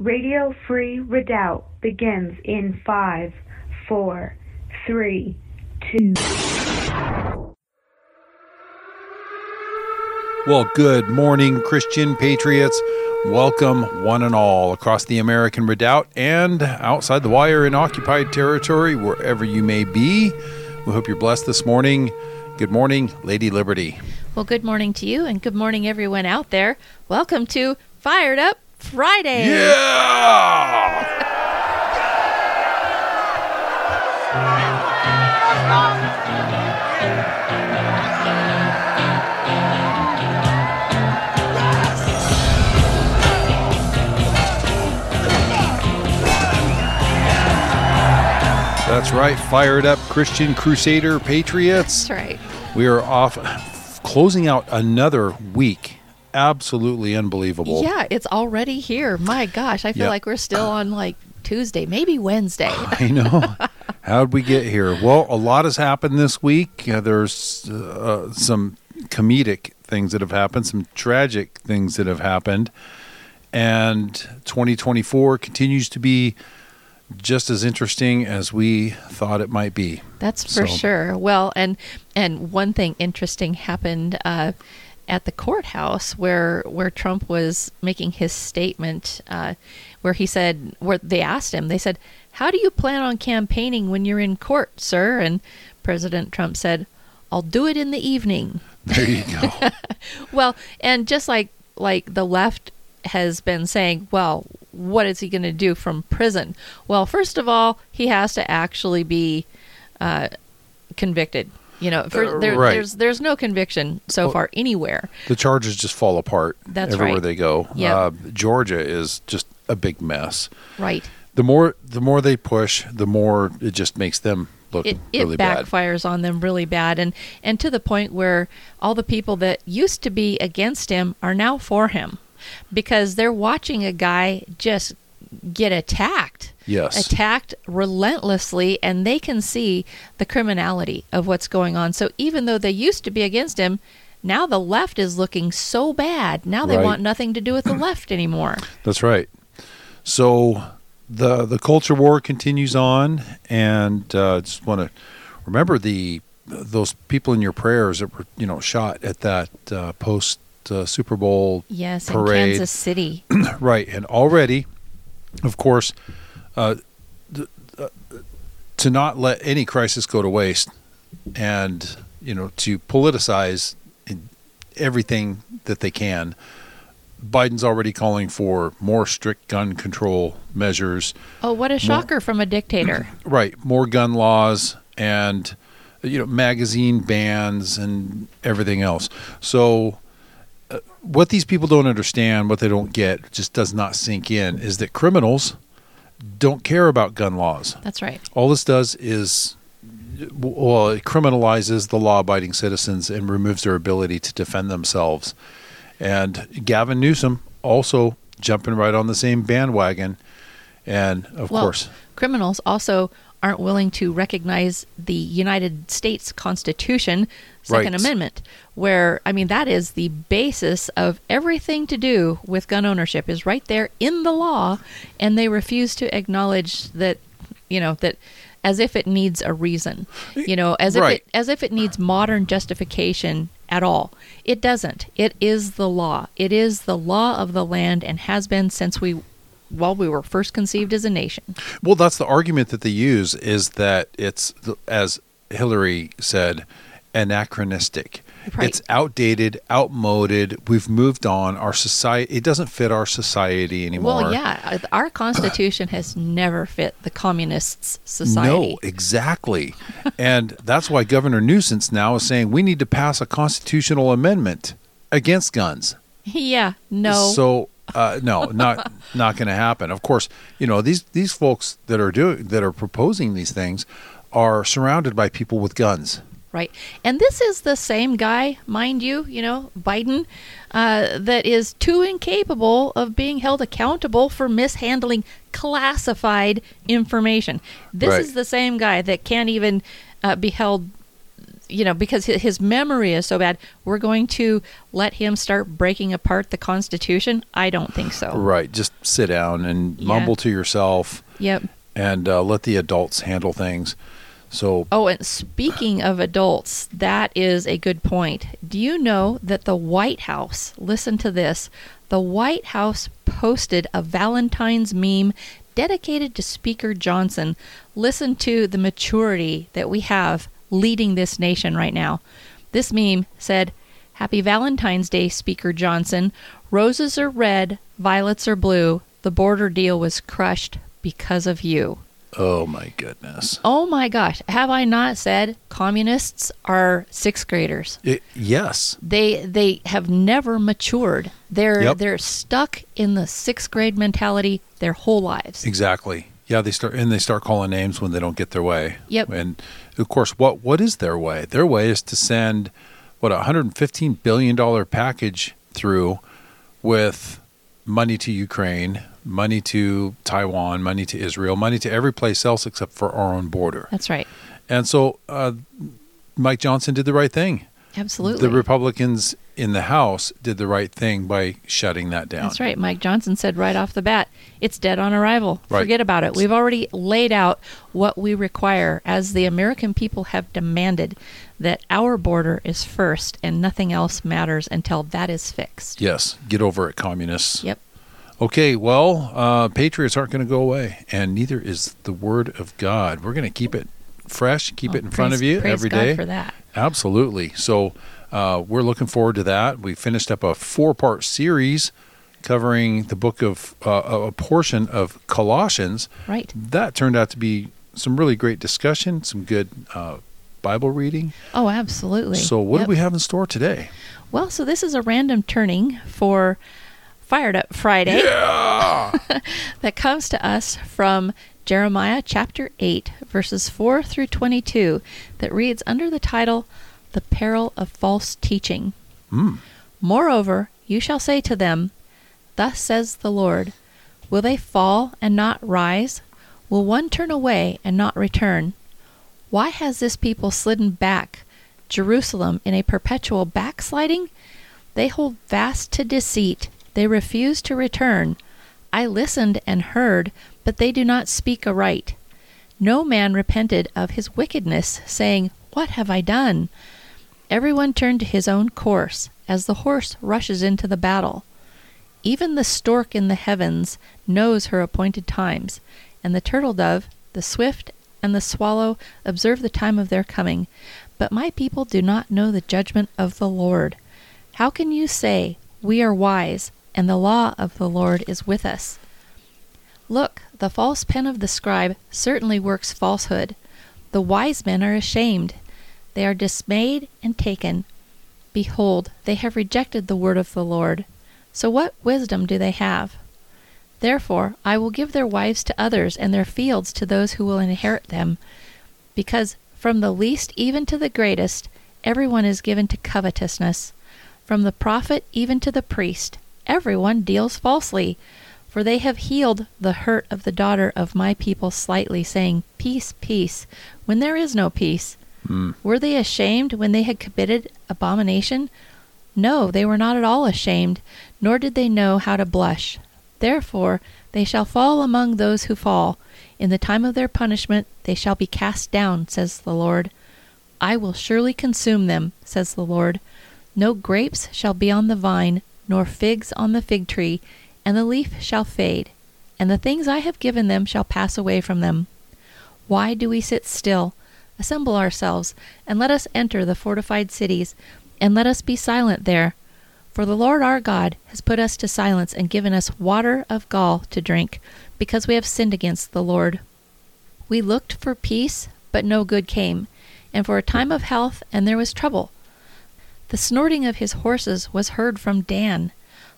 Radio Free Redoubt begins in five, four, three, two. Well, good morning, Christian patriots. Welcome, one and all, across the American Redoubt and outside the wire in occupied territory, wherever you may be. We hope you're blessed this morning. Good morning, Lady Liberty. Well, good morning to you, and good morning, everyone out there. Welcome to Fired Up Friday. Yeah! That's right, fired up Christian Crusader Patriots. That's right. We are off closing out another week. Absolutely unbelievable. Yeah, it's already here. My gosh, I feel Yep. like we're still on like Tuesday, maybe Wednesday. I know. How'd we get here? Well, a lot has happened this week. Uh, there's uh, some comedic things that have happened, some tragic things that have happened. And 2024 continues to be just as interesting as we thought it might be. That's for So- sure. Well, and and one thing interesting happened uh, at the courthouse where where Trump was making his statement, uh, where he said, where they asked him, they said, "How do you plan on campaigning when you're in court, sir?" And President Trump said, "I'll do it in the evening." There you go. Well, and just like like the left has been saying, well, what is he going to do from prison? Well, first of all, he has to actually be uh, convicted. You know, for, there, right. there's there's no conviction so Well- far anywhere. the charges just fall apart That's everywhere right. they go. Yep. Uh, Georgia is just a big mess. Right. The more the more they push, the more it just makes them look It it really bad. backfires on them really bad, and and to the point where all the people that used to be against him are now for him, because they're watching a guy just get attacked. Yes. attacked relentlessly and they can see the criminality of what's going on. So even though they used to be against him, now the left is looking so bad. Now they Right. want nothing to do with the left anymore. That's right. So the the culture war continues on, and uh, I just want to remember the those people in your prayers that were you know shot at that uh, post uh, Super Bowl Yes, parade. in Kansas City. right, and already, of course, uh, th- uh, to not let any crisis go to waste, and you know to politicize everything that they can. Biden's already calling for more strict gun control measures, Oh, what a shocker from a dictator. right? More gun laws and you know magazine bans and everything else. So what these people don't understand, what they don't get, just does not sink in is that criminals don't care about gun laws. That's right. All this does is well, it criminalizes the law-abiding citizens and removes their ability to defend themselves. And Gavin Newsom also jumping right on the same bandwagon, and of well, course, criminals also aren't willing to recognize the United States Constitution, Second Right. Amendment, where I mean that is the basis of everything to do with gun ownership is right there in the law, and they refuse to acknowledge that, you know that. As if it needs a reason, you know, as if Right. it as if it needs modern justification at all. It doesn't. It is the law. It is the law of the land and has been since we well we were first conceived as a nation. Well, that's the argument that they use is that it's, as Hillary said, anachronistic. Right. It's outdated, outmoded. We've moved on. Our society, it doesn't fit our society anymore. Well, yeah, our constitution has never fit the communists' society. No, exactly. and that's why Governor Newsom now is saying we need to pass a constitutional amendment against guns. Yeah, no. So uh, no, not not going to happen. Of course, you know these these folks that are doing that are proposing these things are surrounded by people with guns. Right. And this is the same guy, mind you, you know, Biden, uh, that is too incapable of being held accountable for mishandling classified information. This Right. is the same guy that can't even uh, be held you know, because his memory is so bad, we're going to let him start breaking apart the Constitution? I don't think so. Right. Just sit down and Yeah. mumble to yourself Yep. and uh, let the adults handle things. So, Oh, and speaking of adults, that is a good point. Do you know that the White House, listen to this, the White House posted a Valentine's meme dedicated to Speaker Johnson. Listen to the maturity that we have leading this nation right now. This meme said, Happy Valentine's Day, Speaker Johnson. Roses are red, violets are blue. The border deal was crushed because of you. oh my goodness. Oh my gosh, have I not said communists are sixth graders? It, yes. They they have never matured. They're Yep. they're stuck in the sixth grade mentality their whole lives. Exactly. Yeah, they start and they start calling names when they don't get their way. Yep. And of course, what what is their way? Their way is to send what a 115 billion dollar package through with money to Ukraine, money to Taiwan, money to Israel, money to every place else except for our own border. That's right. And so uh, Mike Johnson did the right thing. Absolutely. The Republicans in the House did the right thing by shutting that down. That's right. Mike Johnson said right off the bat, it's dead on arrival. Right. Forget about it. We've already laid out what we require as the American people have demanded that our border is first and nothing else matters until that is fixed. Yes, get over it, communists. Yep. Okay, well, uh, patriots aren't going to go away, and neither is the word of God. We're going to keep it fresh, keep Oh, it in front of praise- you praise every God day. for that. Absolutely. So uh, we're looking forward to that. We finished up a four-part series covering the book of uh, a portion of Colossians. Right. That turned out to be some really great discussion, some good uh, Bible reading. Oh, absolutely. So, what Yep. do we have in store today? Well, so this is a random turning for Fired Up Friday Yeah. that comes to us from Jeremiah chapter 8, verses 4 through 22, that reads under the title, The Peril of False Teaching. mm. Moreover, you shall say to them, Thus says the Lord, Will they fall and not rise? Will one turn away and not return? Why has this people slidden back, Jerusalem, in a perpetual backsliding? They hold fast to deceit. They refuse to return. I listened and heard, but they do not speak aright. No man repented of his wickedness, saying, What have I done? Everyone turned to his own course, as the horse rushes into the battle. Even the stork in the heavens knows her appointed times, and the turtle dove, the swift, and the swallow observe the time of their coming. But my people do not know the judgment of the Lord. How can you say, We are wise, and the law of the Lord is with us? Look, the false pen of the scribe certainly works falsehood. The wise men are ashamed. They are dismayed and taken. Behold, they have rejected the word of the Lord. So what wisdom do they have? Therefore, I will give their wives to others, and their fields to those who will inherit them. Because from the least even to the greatest, everyone is given to covetousness. From the prophet even to the priest, everyone deals falsely. For they have healed the hurt of the daughter of my people slightly, saying, Peace, peace, when there is no peace. Mm. Were they ashamed when they had committed abomination? No, they were not at all ashamed, nor did they know how to blush. Therefore they shall fall among those who fall. In the time of their punishment they shall be cast down, says the Lord. I will surely consume them, says the Lord. No grapes shall be on the vine, nor figs on the fig tree, and the leaf shall fade, and the things I have given them shall pass away from them. Why do we sit still? Assemble ourselves, and let us enter the fortified cities, and let us be silent there. For the Lord our God has put us to silence and given us water of gall to drink, because we have sinned against the Lord. We looked for peace, but no good came, and for a time of health, and there was trouble. The snorting of his horses was heard from Dan.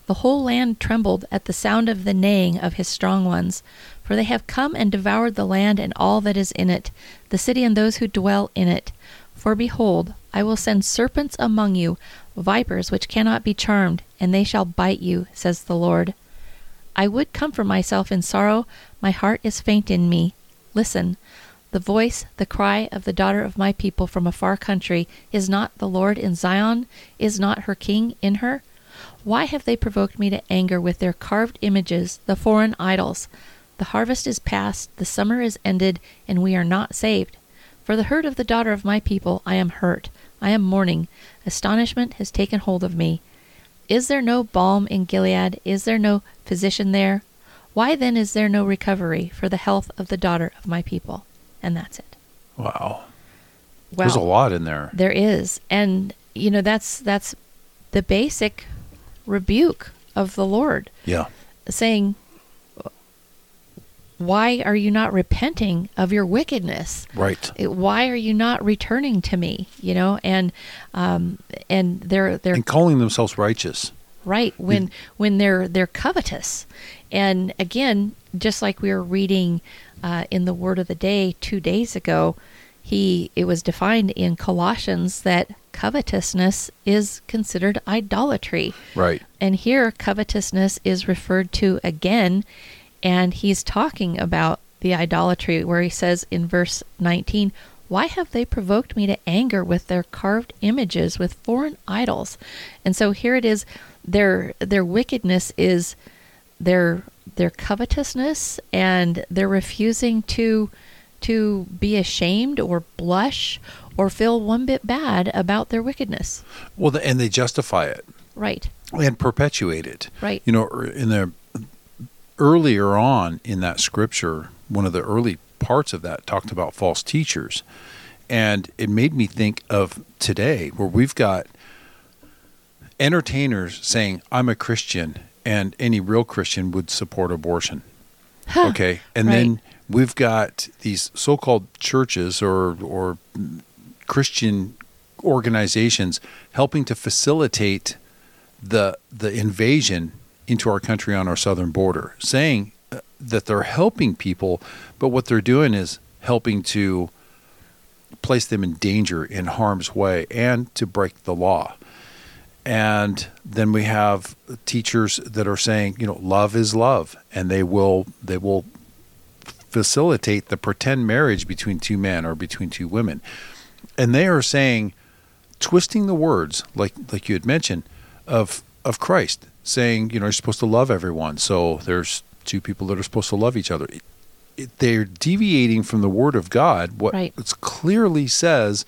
The whole land trembled at the sound of the neighing of his strong ones, for they have come and devoured the land and all that is in it, the city and those who dwell in it. For behold, I will send serpents among you, vipers which cannot be charmed, and they shall bite you, says the Lord. I would comfort myself in sorrow, my heart is faint in me. Listen, the voice, the cry of the daughter of my people from a far country. Is not the Lord in Zion? Is not her king in her? Why have they provoked me to anger with their carved images, the foreign idols? The harvest is past, the summer is ended, and we are not saved. For the hurt of the daughter of my people I am hurt, I am mourning. Astonishment has taken hold of me. Is there no balm in Gilead? Is there no physician there? Why then is there no recovery for the health of the daughter of my people? And that's it. Wow. Wow. There's a lot in there. There is. And you know that's that's the basic rebuke of the Lord Yeah. saying why are you not repenting of your wickedness? Right. Why are you not returning to me? You know, and um, and they're they're And calling themselves righteous. right when when they're they're covetous and again just like we were reading uh, in the word of the day two days ago he it was defined in colossians that covetousness is considered idolatry Right. and here covetousness is referred to again and he's talking about the idolatry where he says in verse 19 why have they provoked me to anger with their carved images with foreign idols and so here it is their their wickedness is their their covetousness and they're refusing to to be ashamed or blush or feel one bit bad about their wickedness Well, and they justify it right and perpetuate it. Right. You know, er, in the earlier on in that scripture, one of the early parts of that talked about false teachers, and it made me think of today, where we've got entertainers saying, "I'm a Christian," and any real Christian would support abortion. Okay, and Right. then we've got these so-called churches or or Christian organizations helping to facilitate the the invasion into our country on our southern border, saying uh, that they're helping people, but what they're doing is helping to place them in danger, in harm's way, and to break the law. And then we have teachers that are saying, you know, love is love, and they will they will facilitate the pretend marriage between two men or between two women. And they are saying, twisting the words, like like you had mentioned, of of Christ, saying, you know, you're supposed to love everyone. So there's two people that are supposed to love each other. It- it- they're deviating from the Word of God. What Right. it clearly says,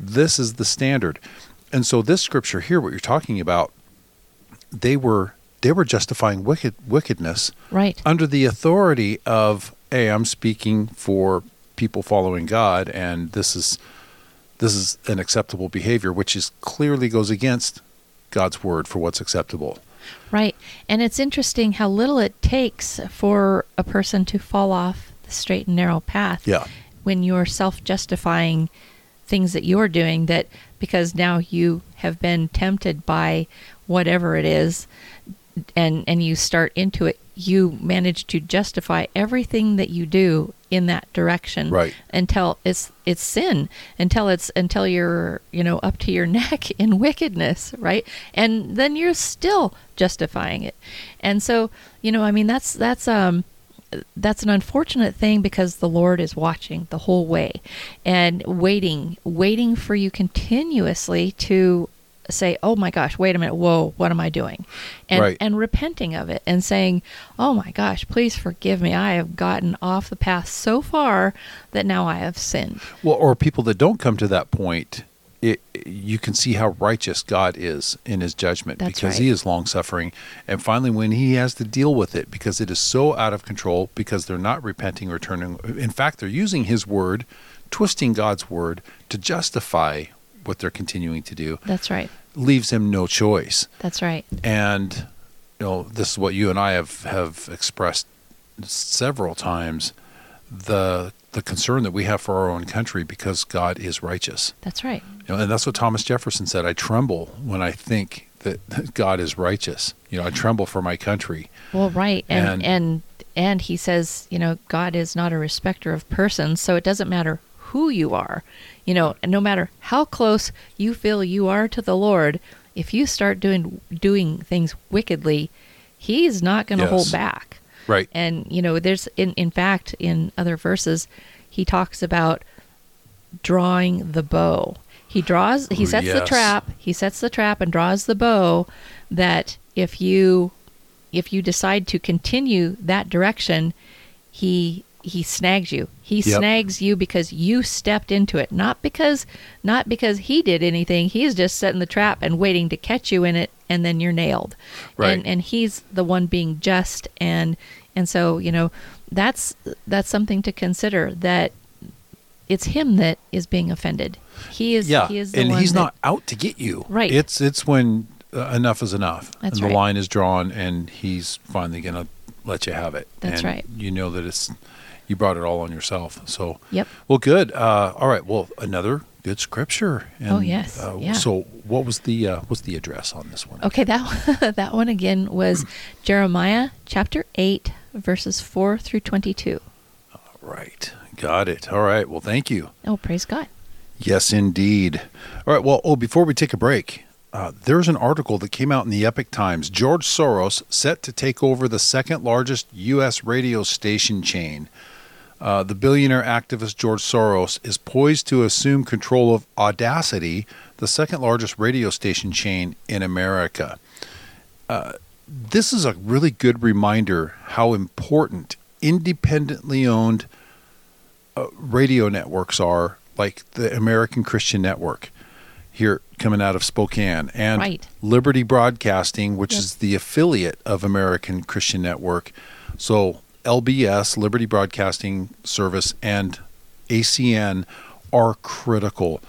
this is the standard. And so this scripture here, what you're talking about, they were they were justifying wicked wickedness right under the authority of hey i'm speaking for people following god and this is this is an acceptable behavior which is clearly goes against god's word for what's acceptable Right. And it's interesting how little it takes for a person to fall off the straight and narrow path. Yeah. When you're self justifying things that you're doing that because now you have been tempted by whatever it is and and you start into it you manage to justify everything that you do in that direction Right. until it's it's sin until it's until you're you know up to your neck in wickedness right and then you're still justifying it and so you know i mean that's that's um that's an unfortunate thing because the lord is watching the whole way and waiting waiting for you continuously to say oh my gosh wait a minute whoa what am i doing and Right. and repenting of it and saying oh my gosh please forgive me i have gotten off the path so far that now i have sinned well or people that don't come to that point it, you can see how righteous god is in his judgment That's because right. he is long suffering and finally when he has to deal with it because it is so out of control because they're not repenting or turning in fact they're using his word twisting god's word to justify what they're continuing to do that's right leaves him no choice. that's right And you know, this is what you and I have have expressed several times the the concern that we have for our own country because God is righteous. that's right You know, and that's what Thomas Jefferson said, I tremble when I think that God is righteous. You know, I tremble for my country. Well, right, and And- and and he says, you know, God is not a respecter of persons, so it doesn't matter who you are, you know, and no matter how close you feel you are to the Lord, if you start doing doing things wickedly, He's not going to hold back. Right. And you know, there's in in fact in other verses, he talks about drawing the bow. He draws, he Ooh, sets the trap, he sets the trap and draws the bow that if you if you decide to continue that direction, he he snags you. He Yep. snags you because you stepped into it, not because not because he did anything. He's just setting the trap and waiting to catch you in it, and then you're nailed. Right. And and he's the one being just, and and so you know that's that's something to consider that it's him that is being offended. He is. yeah, He is the and he's that- not out to get you. Right. It's it's when uh, enough is enough, That's and right. the line is drawn, and he's finally gonna let you have it. That's and right. You know that it's you brought it all on yourself. So Yep. Well, good. Uh, all right. Well, another good scripture. And, Oh, yes. Uh, Yeah. So, what was the uh, what's the address on this one? Okay, that that one again was Jeremiah chapter eight, verses four through twenty two. All right, Got it. All right. Well, thank you. Oh, praise God! Yes, indeed. All right. Well, oh, before we take a break, uh, there's an article that came out in the Epoch Times. George Soros set to take over the second largest U.S. radio station chain. Uh, the billionaire activist George Soros is poised to assume control of Audacity, the second largest radio station chain in America. Uh, this is a really good reminder how important independently owned uh, radio networks are, like the American Christian Network here coming out of Spokane, and Right. Liberty Broadcasting, which Yep. is the affiliate of American Christian Network. So LBS, Liberty Broadcasting Service, and ACN are critical.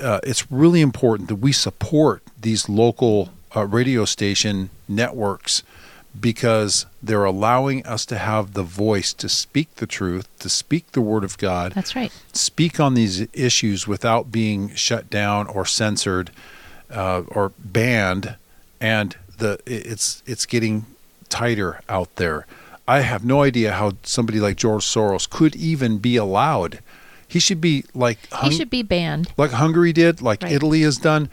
Uh, it's really important that we support these local uh, radio station networks because they're allowing us to have the voice to speak the truth, to speak the word of God, That's right. speak on these issues without being shut down or censored uh, or banned, and the it's it's getting tighter out there. I have no idea how somebody like George Soros could even be allowed. He should be like He should be banned. like Hungary did, like Right. Italy has done.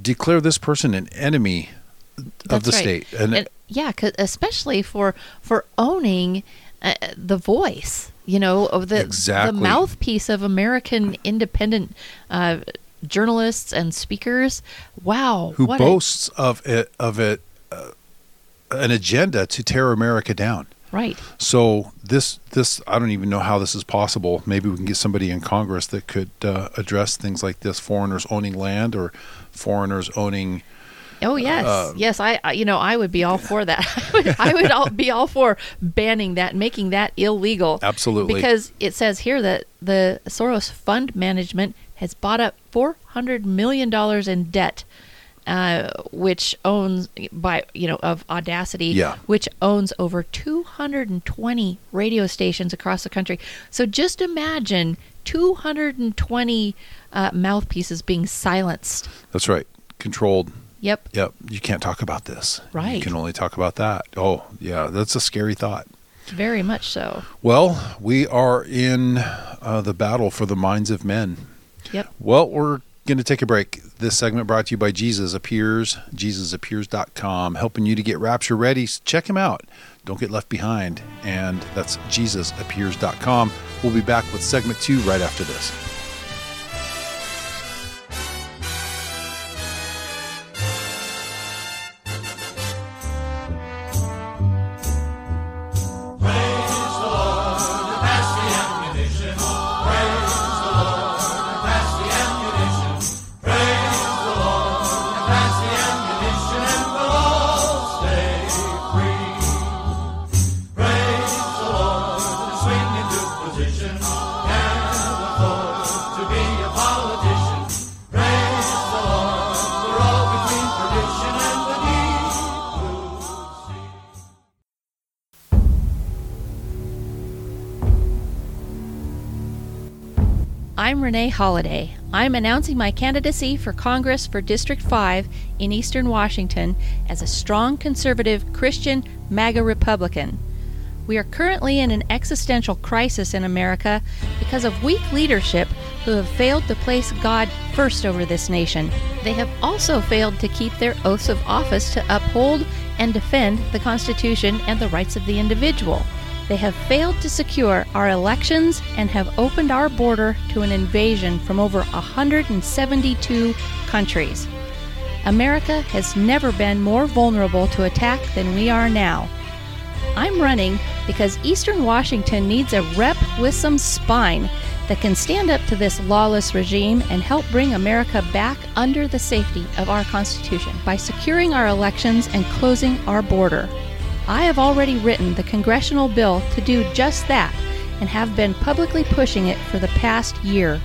Declare this person an enemy of That's the right. state, and, And, yeah, especially for for owning uh, the voice, you know, of the Exactly. the mouthpiece of American independent uh, journalists and speakers. Wow, who what a- boasts of it of it uh, an agenda to tear America down. right? So this this I don't even know how this is possible. Maybe we can get somebody in Congress that could uh, address things like this: foreigners owning land or foreigners owning. Oh yes, Uh, yes. I, I, you know, I would be all for that. I would, I would all be all for banning that, making that illegal. Absolutely. Because it says here that the Soros Fund Management has bought up four hundred million dollars in debt, uh, which owns by you know of Audacity, Yeah. which owns over two hundred and twenty radio stations across the country. So just imagine two hundred and twenty uh, mouthpieces being silenced. That's right, controlled. Yep. Yep, you can't talk about this. Right. You can only talk about that. Oh, yeah, that's a scary thought. Very much so. Well, we are in uh, the battle for the minds of men. Yep. Well, we're going to take a break. This segment brought to you by Jesus Appears, JesusAppears.com, helping you to get rapture ready. Check him out. Don't get left behind. And that's JesusAppears.com. We'll be back with segment two right after this. I'm Rene Holaday. I'm announcing my candidacy for Congress for District 5 in Eastern Washington as a strong conservative Christian MAGA Republican. We are currently in an existential crisis in America because of weak leadership who have failed to place God first over this nation. They have also failed to keep their oaths of office to uphold and defend the Constitution and the rights of the individual. They have failed to secure our elections and have opened our border to an invasion from over 172 countries. America has never been more vulnerable to attack than we are now. I'm running because Eastern Washington needs a rep with some spine that can stand up to this lawless regime and help bring America back under the safety of our Constitution by securing our elections and closing our border. I have already written the congressional bill to do just that and have been publicly pushing it for the past year.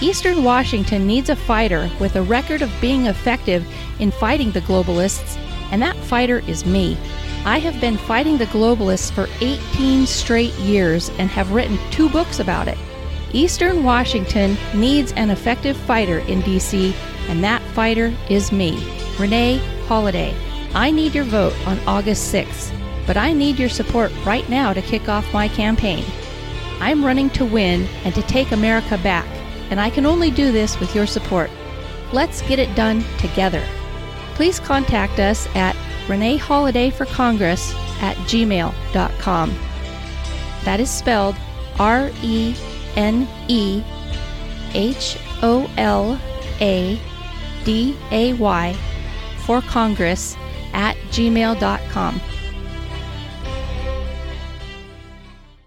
Eastern Washington needs a fighter with a record of being effective in fighting the globalists, and that fighter is me. I have been fighting the globalists for 18 straight years and have written two books about it. Eastern Washington needs an effective fighter in D.C., and that fighter is me, Rene Holaday. I need your vote on August 6th, but I need your support right now to kick off my campaign. I'm running to win and to take America back, and I can only do this with your support. Let's get it done together. Please contact us at Rene Holaday for Congress at gmail.com. That is spelled R E N E H O L A D A Y for Congress at gmail.com.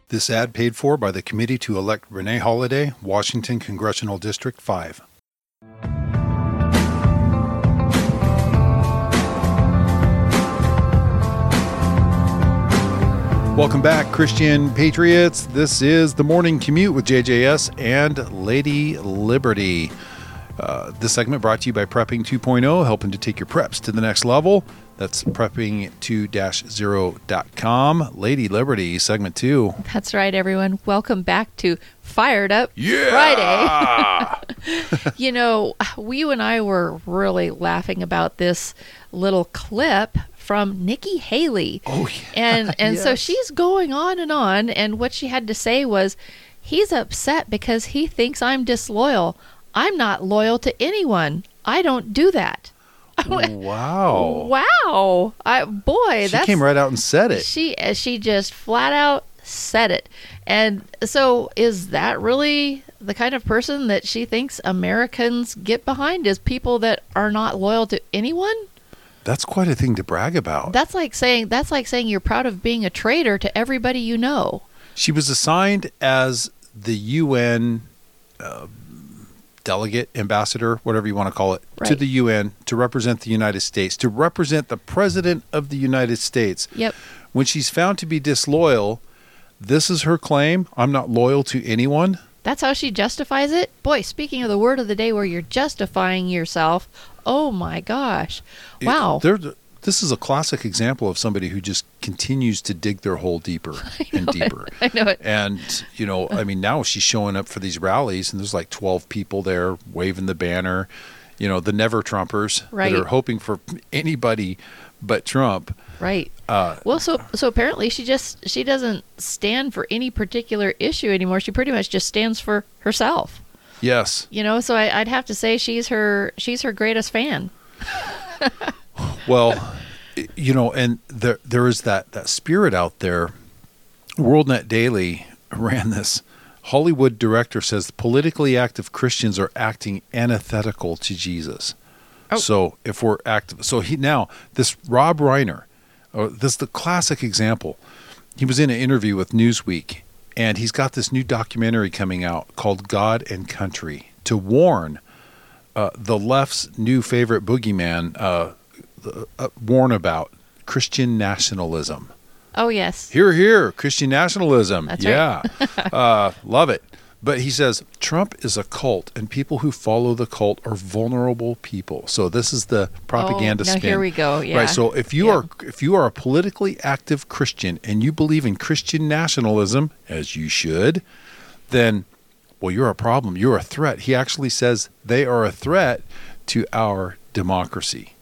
This ad paid for by the committee to elect Rene Holaday, Washington Congressional District 5. Welcome back, Christian Patriots. This is the morning commute with JJS and Lady Liberty. Uh, this segment brought to you by Prepping 2.0, helping to take your preps to the next level. That's prepping2-0.com. Lady Liberty, segment two. That's right, everyone. Welcome back to Fired Up Yeah! Friday. you know, you and I were really laughing about this little clip from Nikki Haley. Oh, yeah. And and so she's going on and on and what she had to say was he's upset because he thinks I'm disloyal. I'm not loyal to anyone. I don't do that. wow. Wow. I boy, She that's came right out and said it. she she just flat out said it. And so is that really the kind of person that she thinks Americans get behind is people that are not loyal to anyone? That's quite a thing to brag about. That's like saying that's like saying you're proud of being a traitor to everybody you know. She was assigned as the UN uh, delegate, ambassador, whatever you want to call it, to the UN to represent the United States, to represent the President of the United States. Yep. When she's found to be disloyal, this is her claim I'm not loyal to anyone. That's how she justifies it. Boy, speaking of the word of the day where you're justifying yourself, oh my gosh. Wow. There, this is a classic example of somebody who just continues to dig their hole deeper and deeper. I know it. And, you know, I mean, now she's showing up for these rallies, and there's like 12 people there waving the banner, you know, the never Trumpers Right. that are hoping for anybody but Trump. Right. Uh, Well, so so apparently she just she doesn't stand for any particular issue anymore. She pretty much just stands for herself. yes. You know, so I, I'd have to say she's her she's her greatest fan. Well, you know, and there there is that that spirit out there. WorldNet Daily ran this. Hollywood director says politically active Christians are acting antithetical to Jesus. Oh. So if we're active, so he now this Rob Reiner, or this is the classic example. He was in an interview with Newsweek, and he's got this new documentary coming out called God and Country to warn uh, the left's new favorite boogeyman, uh, uh, warn about Christian nationalism. Oh yes. Here, here, Christian nationalism. That's right. yeah, uh, love it. But he says Trump is a cult, and people who follow the cult are vulnerable people. So this is the propaganda Oh, now spin. here we go, yeah. Right. So if you Yeah. are if you are a politically active Christian and you believe in Christian nationalism, as you should, then well, you're a problem. You're a threat. He actually says they are a threat to our democracy.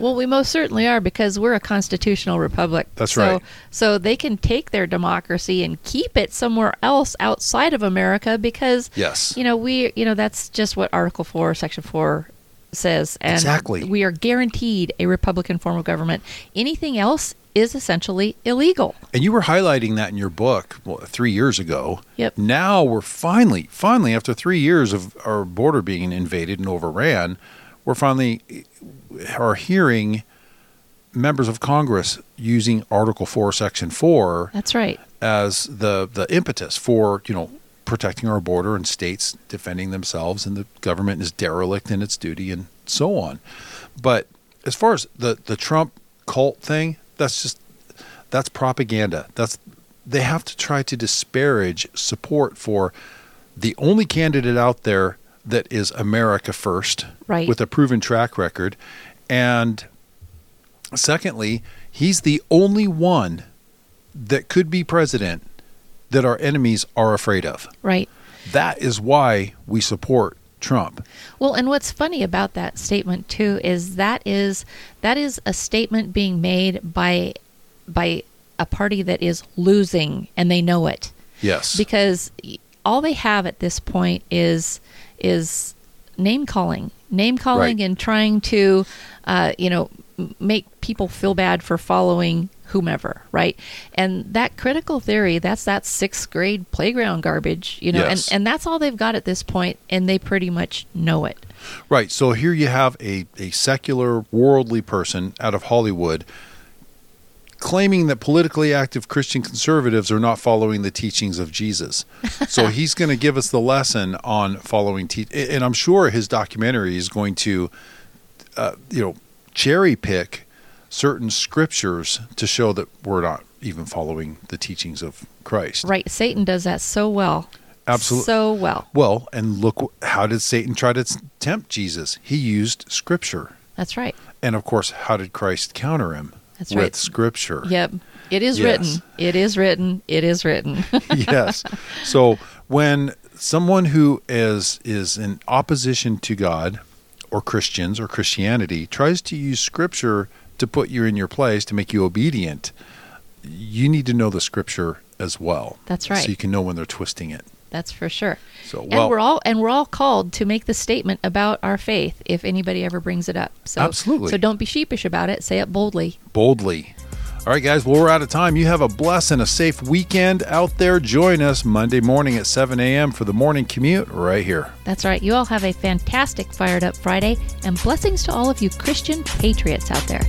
Well, we most certainly are because we're a constitutional republic. That's so, right. So they can take their democracy and keep it somewhere else outside of America because Yes. you know we you know that's just what Article Four, Section Four says, and Exactly. we are guaranteed a republican form of government. Anything else is essentially illegal. And you were highlighting that in your book well, three years ago. Yep. Now we're finally, finally, after three years of our border being invaded and overran, we're finally are hearing members of Congress using Article Four, Section Four, That's right. as the the impetus for you know protecting our border and states defending themselves, and the government is derelict in its duty, and so on. But as far as the the Trump cult thing, that's just that's propaganda. That's they have to try to disparage support for the only candidate out there that is America first, Right. with a proven track record, and secondly, he's the only one that could be president that our enemies are afraid of. Right. That is why we support Trump. Well, and what's funny about that statement too is that is that is a statement being made by by a party that is losing and they know it. Yes. because all they have at this point is is name calling name calling Right. and trying to uh, you know make people feel bad for following whomever right and that critical theory that's that sixth grade playground garbage you know Yes. and, and that's all they've got at this point and they pretty much know it Right. So here you have a, a secular, worldly person out of Hollywood claiming that politically active Christian conservatives are not following the teachings of Jesus. so he's going to give us the lesson on following te- and I'm sure his documentary is going to uh, you know cherry pick certain scriptures to show that we're not even following the teachings of Christ. right satan does that so well Absolutely. so well Well, and look how did Satan try to tempt Jesus? He used scripture. that's right And of course, how did Christ counter him? That's With right. scripture. yep it is Yes. written it is written it is written yes. So when someone who is is in opposition to God or Christians or Christianity tries to use scripture to put you in your place to make you obedient, you need to know the scripture as well. That's right. So you can know when they're twisting it. That's for sure. So, and we're all and we're all called to make the statement about our faith if anybody ever brings it up. So Absolutely. So don't be sheepish about it. Say it boldly. boldly. All right, guys. Well, we're out of time. You have a blessed and a safe weekend out there. Join us Monday morning at 7 a.m. for the morning commute right here. That's right. You all have a fantastic fired up Friday and blessings to all of you Christian patriots out there.